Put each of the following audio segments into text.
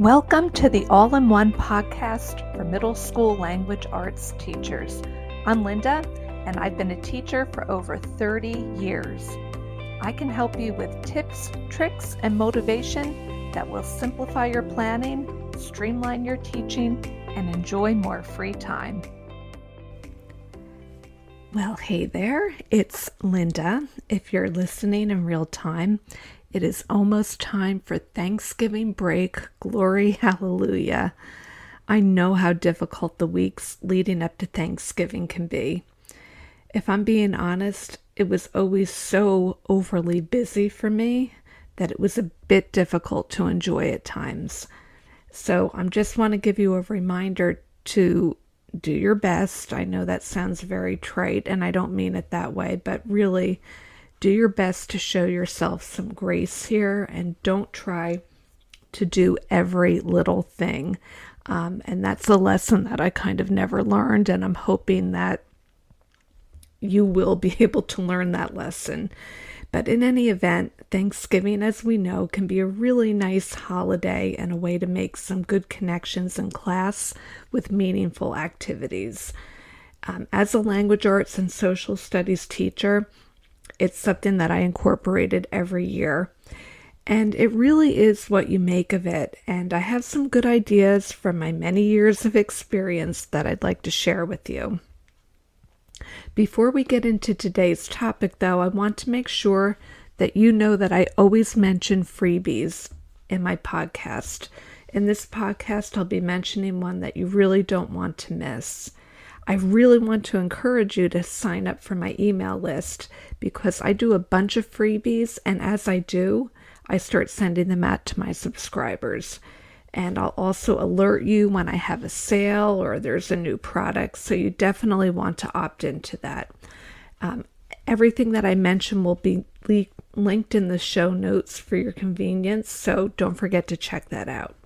Welcome to the All in One podcast for middle school language arts teachers. I'm Linda, and I've been a teacher for over 30 years. I can help you with tips, tricks, and motivation that will simplify your planning, streamline your teaching, and enjoy more free time. Well, hey there, it's Linda. If you're listening in real time, it is almost time for Thanksgiving break. Glory, hallelujah. I know how difficult the weeks leading up to Thanksgiving can be. If I'm being honest, it was always so overly busy for me that it was a bit difficult to enjoy at times. So I just want to give you a reminder to do your best. I know that sounds very trite and I don't mean it that way, but really do your best to show yourself some grace here and don't try to do every little thing. Um, and that's a lesson that I kind of never learned, and I'm hoping that you will be able to learn that lesson. But in any event, Thanksgiving, as we know, can be a really nice holiday and a way to make some good connections in class with meaningful activities. Um, as a language arts and social studies teacher, it's something that I incorporated every year. And it really is what you make of it. And I have some good ideas from my many years of experience that I'd like to share with you. Before we get into today's topic, though, I want to make sure that you know that I always mention freebies in my podcast. In this podcast, I'll be mentioning one that you really don't want to miss. I really want to encourage you to sign up for my email list because I do a bunch of freebies, and as I do, I start sending them out to my subscribers. And I'll also alert you when I have a sale or there's a new product, so you definitely want to opt into that. Um, everything that I mention will be le- linked in the show notes for your convenience, so don't forget to check that out.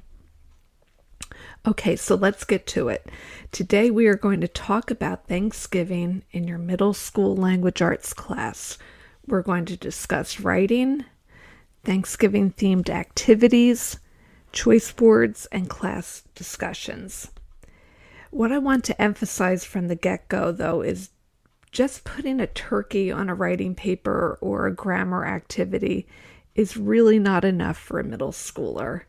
Okay, so let's get to it. Today we are going to talk about Thanksgiving in your middle school language arts class. We're going to discuss writing, Thanksgiving themed activities, choice boards, and class discussions. What I want to emphasize from the get go, though, is just putting a turkey on a writing paper or a grammar activity is really not enough for a middle schooler.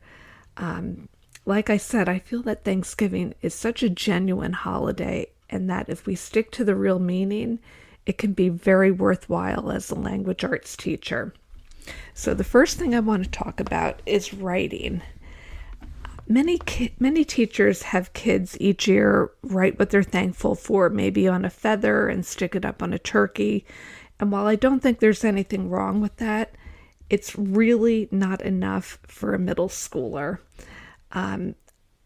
Um, like I said, I feel that Thanksgiving is such a genuine holiday, and that if we stick to the real meaning, it can be very worthwhile as a language arts teacher. So, the first thing I want to talk about is writing. Many ki- many teachers have kids each year write what they're thankful for, maybe on a feather and stick it up on a turkey. And while I don't think there's anything wrong with that, it's really not enough for a middle schooler um,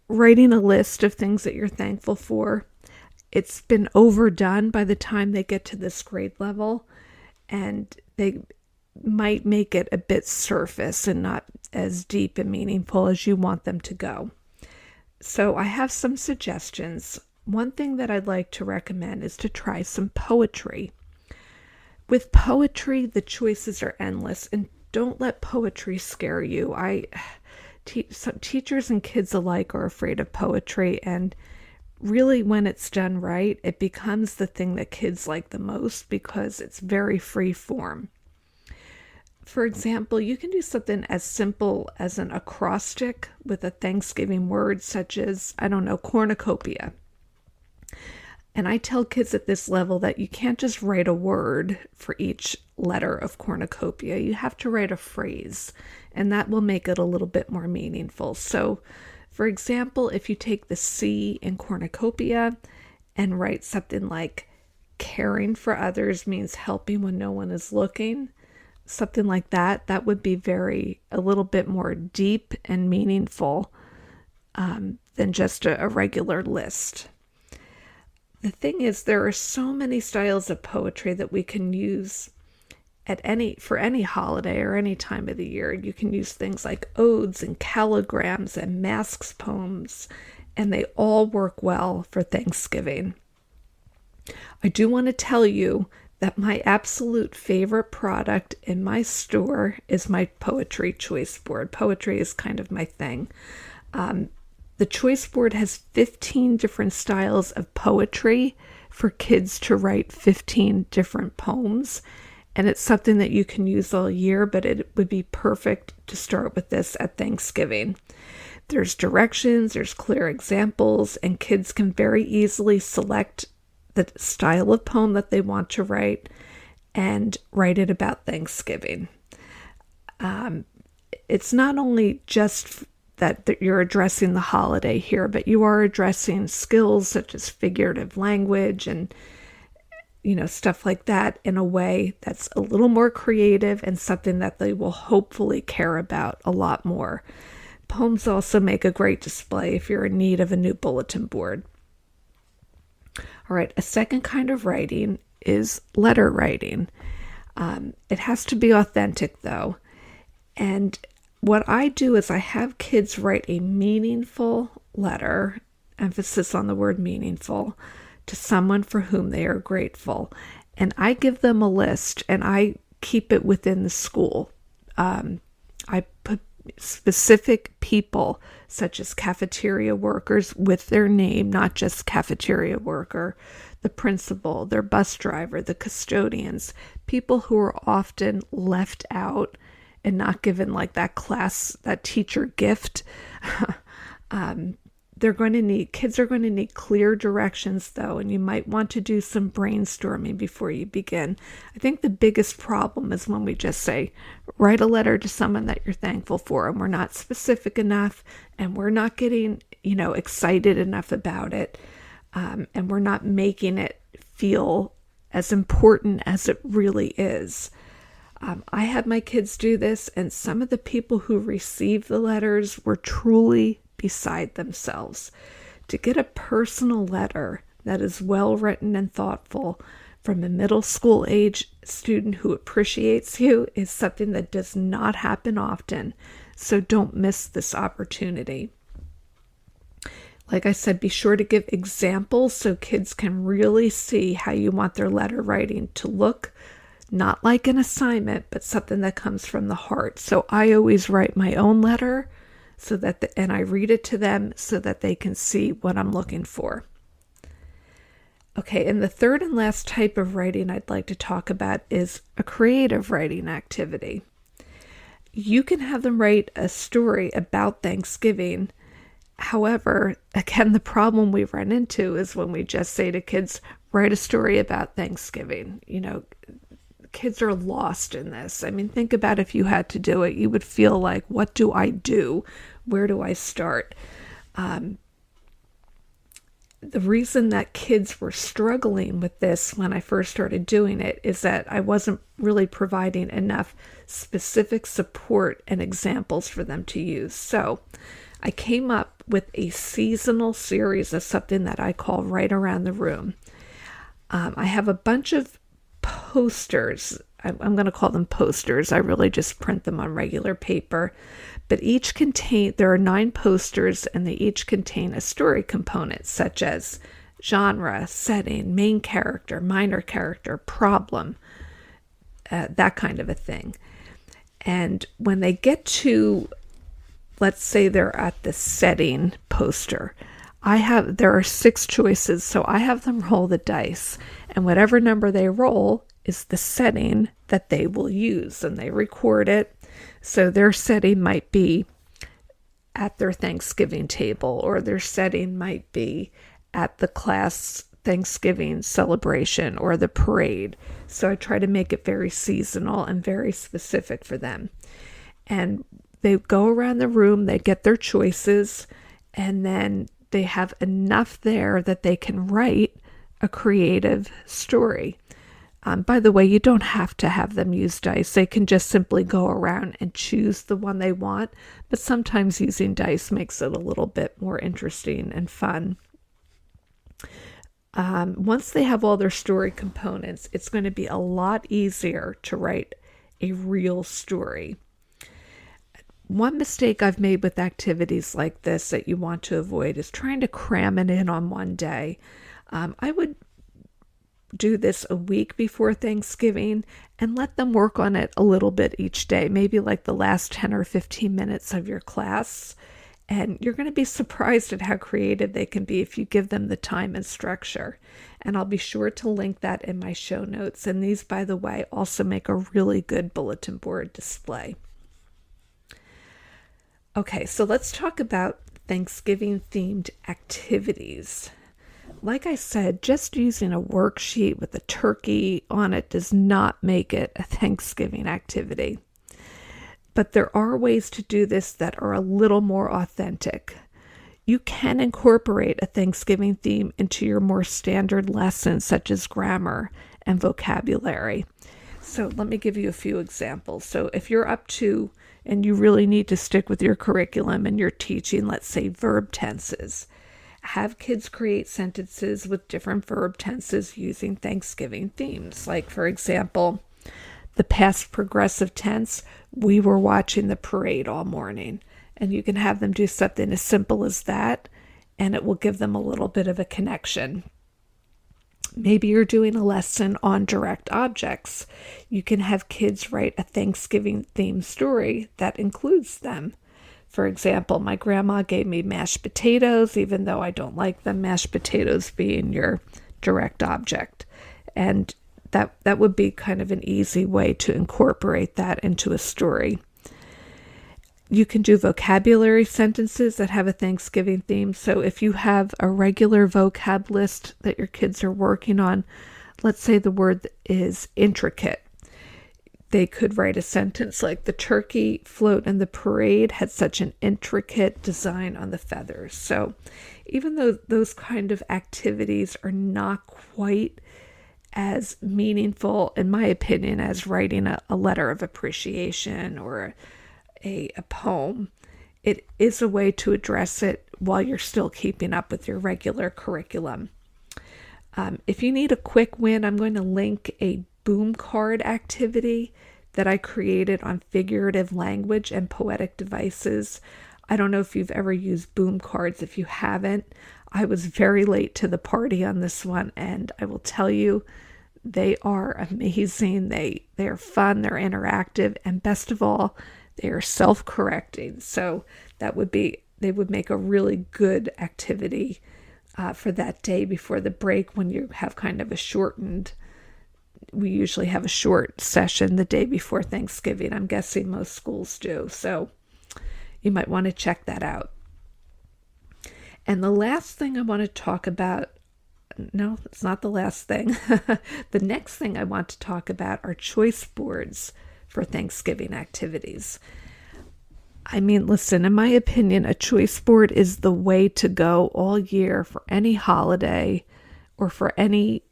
writing a list of things that you're thankful for. It's been overdone by the time they get to this grade level, and they might make it a bit surface and not as deep and meaningful as you want them to go. So, I have some suggestions. One thing that I'd like to recommend is to try some poetry. With poetry, the choices are endless, and don't let poetry scare you. I te- teachers and kids alike are afraid of poetry and really when it's done right it becomes the thing that kids like the most because it's very free form. For example you can do something as simple as an acrostic with a thanksgiving word such as i don't know cornucopia and I tell kids at this level that you can't just write a word for each letter of cornucopia. You have to write a phrase, and that will make it a little bit more meaningful. So, for example, if you take the C in cornucopia and write something like caring for others means helping when no one is looking, something like that, that would be very, a little bit more deep and meaningful um, than just a, a regular list the thing is there are so many styles of poetry that we can use at any for any holiday or any time of the year. You can use things like odes and calligrams and masks poems and they all work well for thanksgiving. I do want to tell you that my absolute favorite product in my store is my poetry choice board. Poetry is kind of my thing. Um, the choice board has 15 different styles of poetry for kids to write 15 different poems. And it's something that you can use all year, but it would be perfect to start with this at Thanksgiving. There's directions, there's clear examples, and kids can very easily select the style of poem that they want to write and write it about Thanksgiving. Um, it's not only just that, that you're addressing the holiday here, but you are addressing skills such as figurative language and you know stuff like that in a way that's a little more creative and something that they will hopefully care about a lot more. Poems also make a great display if you're in need of a new bulletin board. All right, a second kind of writing is letter writing. Um, it has to be authentic though. And what I do is I have kids write a meaningful letter, emphasis on the word meaningful, to someone for whom they are grateful. And I give them a list and I keep it within the school. Um, I put specific people, such as cafeteria workers, with their name, not just cafeteria worker, the principal, their bus driver, the custodians, people who are often left out and not given like that class, that teacher gift. um, they're going to need, kids are going to need clear directions though, and you might want to do some brainstorming before you begin. I think the biggest problem is when we just say, write a letter to someone that you're thankful for, and we're not specific enough, and we're not getting, you know, excited enough about it, um, and we're not making it feel as important as it really is. Um, I had my kids do this, and some of the people who received the letters were truly beside themselves. To get a personal letter that is well written and thoughtful from a middle school age student who appreciates you is something that does not happen often. So don't miss this opportunity. Like I said, be sure to give examples so kids can really see how you want their letter writing to look, not like an assignment, but something that comes from the heart. So I always write my own letter so that the, and I read it to them so that they can see what I'm looking for. Okay, and the third and last type of writing I'd like to talk about is a creative writing activity. You can have them write a story about Thanksgiving. However, again, the problem we run into is when we just say to kids, write a story about Thanksgiving. You know, kids are lost in this. I mean, think about if you had to do it, you would feel like, what do I do? Where do I start? Um, the reason that kids were struggling with this when I first started doing it is that I wasn't really providing enough specific support and examples for them to use. So I came up with a seasonal series of something that I call Write Around the Room. Um, I have a bunch of posters. I'm going to call them posters. I really just print them on regular paper. But each contain, there are nine posters and they each contain a story component, such as genre, setting, main character, minor character, problem, uh, that kind of a thing. And when they get to, let's say they're at the setting poster, I have, there are six choices. So I have them roll the dice and whatever number they roll is the setting that they will use, and they record it. So their setting might be at their Thanksgiving table, or their setting might be at the class Thanksgiving celebration or the parade. So I try to make it very seasonal and very specific for them. And they go around the room, they get their choices, and then they have enough there that they can write a creative story. Um, by the way, you don't have to have them use dice. They can just simply go around and choose the one they want, but sometimes using dice makes it a little bit more interesting and fun. Um, once they have all their story components, it's going to be a lot easier to write a real story. One mistake I've made with activities like this that you want to avoid is trying to cram it in on one day. Um, I would do this a week before Thanksgiving and let them work on it a little bit each day, maybe like the last 10 or 15 minutes of your class. And you're going to be surprised at how creative they can be if you give them the time and structure. And I'll be sure to link that in my show notes. And these, by the way, also make a really good bulletin board display. Okay, so let's talk about Thanksgiving themed activities. Like I said, just using a worksheet with a turkey on it does not make it a Thanksgiving activity. But there are ways to do this that are a little more authentic. You can incorporate a Thanksgiving theme into your more standard lessons, such as grammar and vocabulary. So, let me give you a few examples. So, if you're up to and you really need to stick with your curriculum and your teaching, let's say verb tenses, have kids create sentences with different verb tenses using Thanksgiving themes. Like, for example, the past progressive tense, we were watching the parade all morning. And you can have them do something as simple as that, and it will give them a little bit of a connection. Maybe you're doing a lesson on direct objects. You can have kids write a Thanksgiving themed story that includes them. For example, my grandma gave me mashed potatoes, even though I don't like them, mashed potatoes being your direct object. And that, that would be kind of an easy way to incorporate that into a story. You can do vocabulary sentences that have a Thanksgiving theme. So if you have a regular vocab list that your kids are working on, let's say the word is intricate. They could write a sentence like the turkey float in the parade had such an intricate design on the feathers. So even though those kind of activities are not quite as meaningful, in my opinion, as writing a, a letter of appreciation or a poem. It is a way to address it while you're still keeping up with your regular curriculum. Um, if you need a quick win, I'm going to link a boom card activity that I created on figurative language and poetic devices. I don't know if you've ever used boom cards. If you haven't, I was very late to the party on this one, and I will tell you, they are amazing. They they are fun. They're interactive, and best of all, they are self correcting. So that would be, they would make a really good activity uh, for that day before the break when you have kind of a shortened, we usually have a short session the day before Thanksgiving. I'm guessing most schools do. So you might want to check that out. And the last thing I want to talk about no, it's not the last thing. the next thing I want to talk about are choice boards for Thanksgiving activities. I mean, listen, in my opinion, a choice board is the way to go all year for any holiday or for any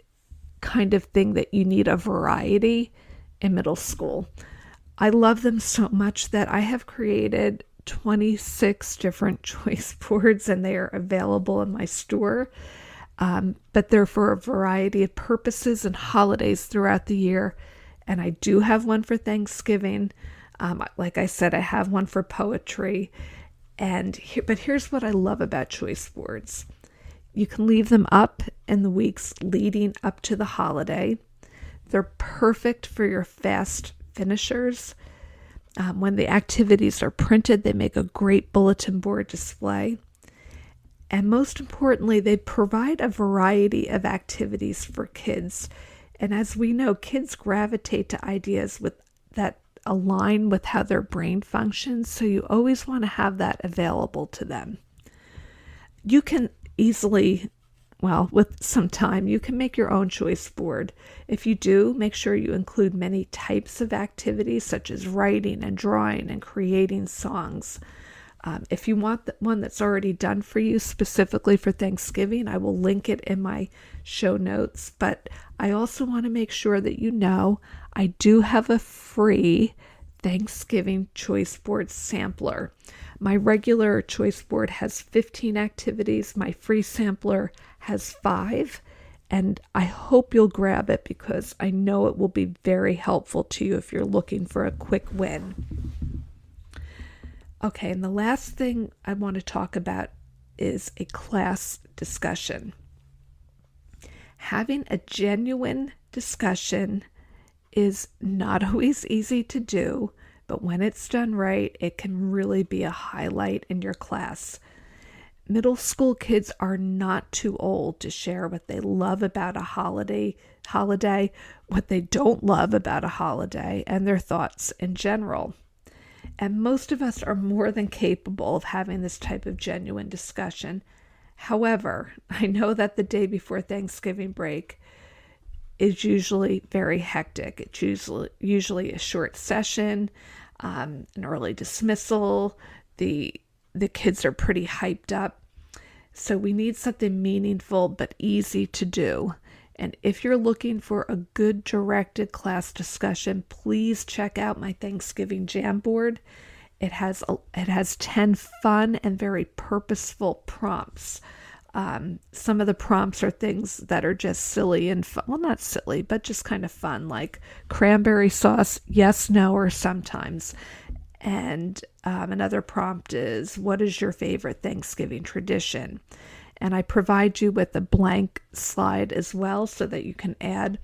kind of thing that you need a variety in middle school. I love them so much that I have created 26 different choice boards and they are available in my store. Um, but they're for a variety of purposes and holidays throughout the year and I do have one for Thanksgiving. Um, like I said, I have one for poetry. And but here's what I love about choice boards. You can leave them up in the weeks leading up to the holiday. They're perfect for your fast finishers. Um, when the activities are printed, they make a great bulletin board display. And most importantly, they provide a variety of activities for kids and as we know, kids gravitate to ideas with that align with how their brain functions, so you always want to have that available to them. You can easily well, with some time, you can make your own choice board. If you do, make sure you include many types of activities such as writing and drawing and creating songs. Um, if you want one that's already done for you specifically for Thanksgiving, I will link it in my show notes. But I also want to make sure that you know I do have a free Thanksgiving choice board sampler. My regular choice board has 15 activities, my free sampler has five. And I hope you'll grab it because I know it will be very helpful to you if you're looking for a quick win. Okay, and the last thing I want to talk about is a class discussion. Having a genuine discussion is not always easy to do, but when it's done right, it can really be a highlight in your class. Middle school kids are not too old to share what they love about a holiday, holiday, what they don't love about a holiday, and their thoughts in general. And most of us are more than capable of having this type of genuine discussion. However, I know that the day before Thanksgiving break is usually very hectic. It's usually usually a short session, um, an early dismissal. The the kids are pretty hyped up. So we need something meaningful but easy to do. And if you're looking for a good directed class discussion, please check out my Thanksgiving Jamboard. It has a, it has 10 fun and very purposeful prompts. Um, some of the prompts are things that are just silly and fun. Well, not silly, but just kind of fun, like cranberry sauce, yes, no, or sometimes. And um, another prompt is, What is your favorite Thanksgiving tradition? And I provide you with a blank slide as well so that you can add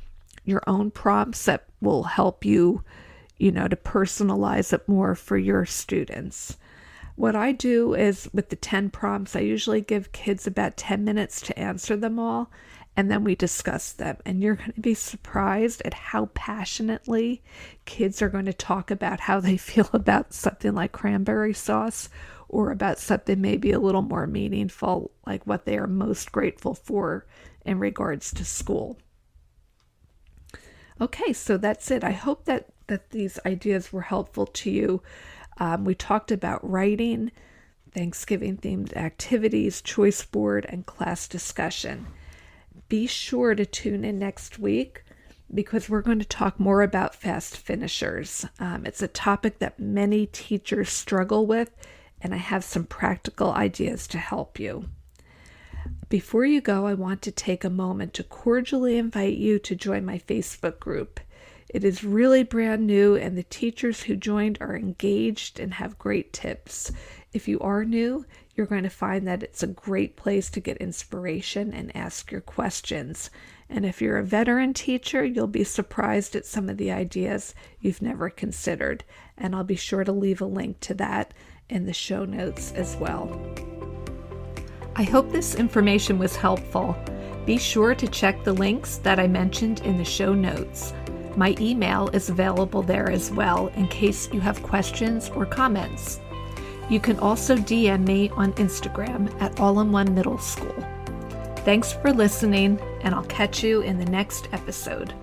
your own prompts that will help you, you know, to personalize it more for your students. What I do is with the 10 prompts, I usually give kids about 10 minutes to answer them all, and then we discuss them. And you're going to be surprised at how passionately kids are going to talk about how they feel about something like cranberry sauce or about something maybe a little more meaningful, like what they are most grateful for in regards to school. Okay, so that's it. I hope that that these ideas were helpful to you. Um, we talked about writing, Thanksgiving themed activities, choice board, and class discussion. Be sure to tune in next week because we're going to talk more about fast finishers. Um, it's a topic that many teachers struggle with, and I have some practical ideas to help you. Before you go, I want to take a moment to cordially invite you to join my Facebook group. It is really brand new, and the teachers who joined are engaged and have great tips. If you are new, you're going to find that it's a great place to get inspiration and ask your questions. And if you're a veteran teacher, you'll be surprised at some of the ideas you've never considered. And I'll be sure to leave a link to that in the show notes as well. I hope this information was helpful. Be sure to check the links that I mentioned in the show notes. My email is available there as well in case you have questions or comments. You can also DM me on Instagram at All in One Middle School. Thanks for listening, and I'll catch you in the next episode.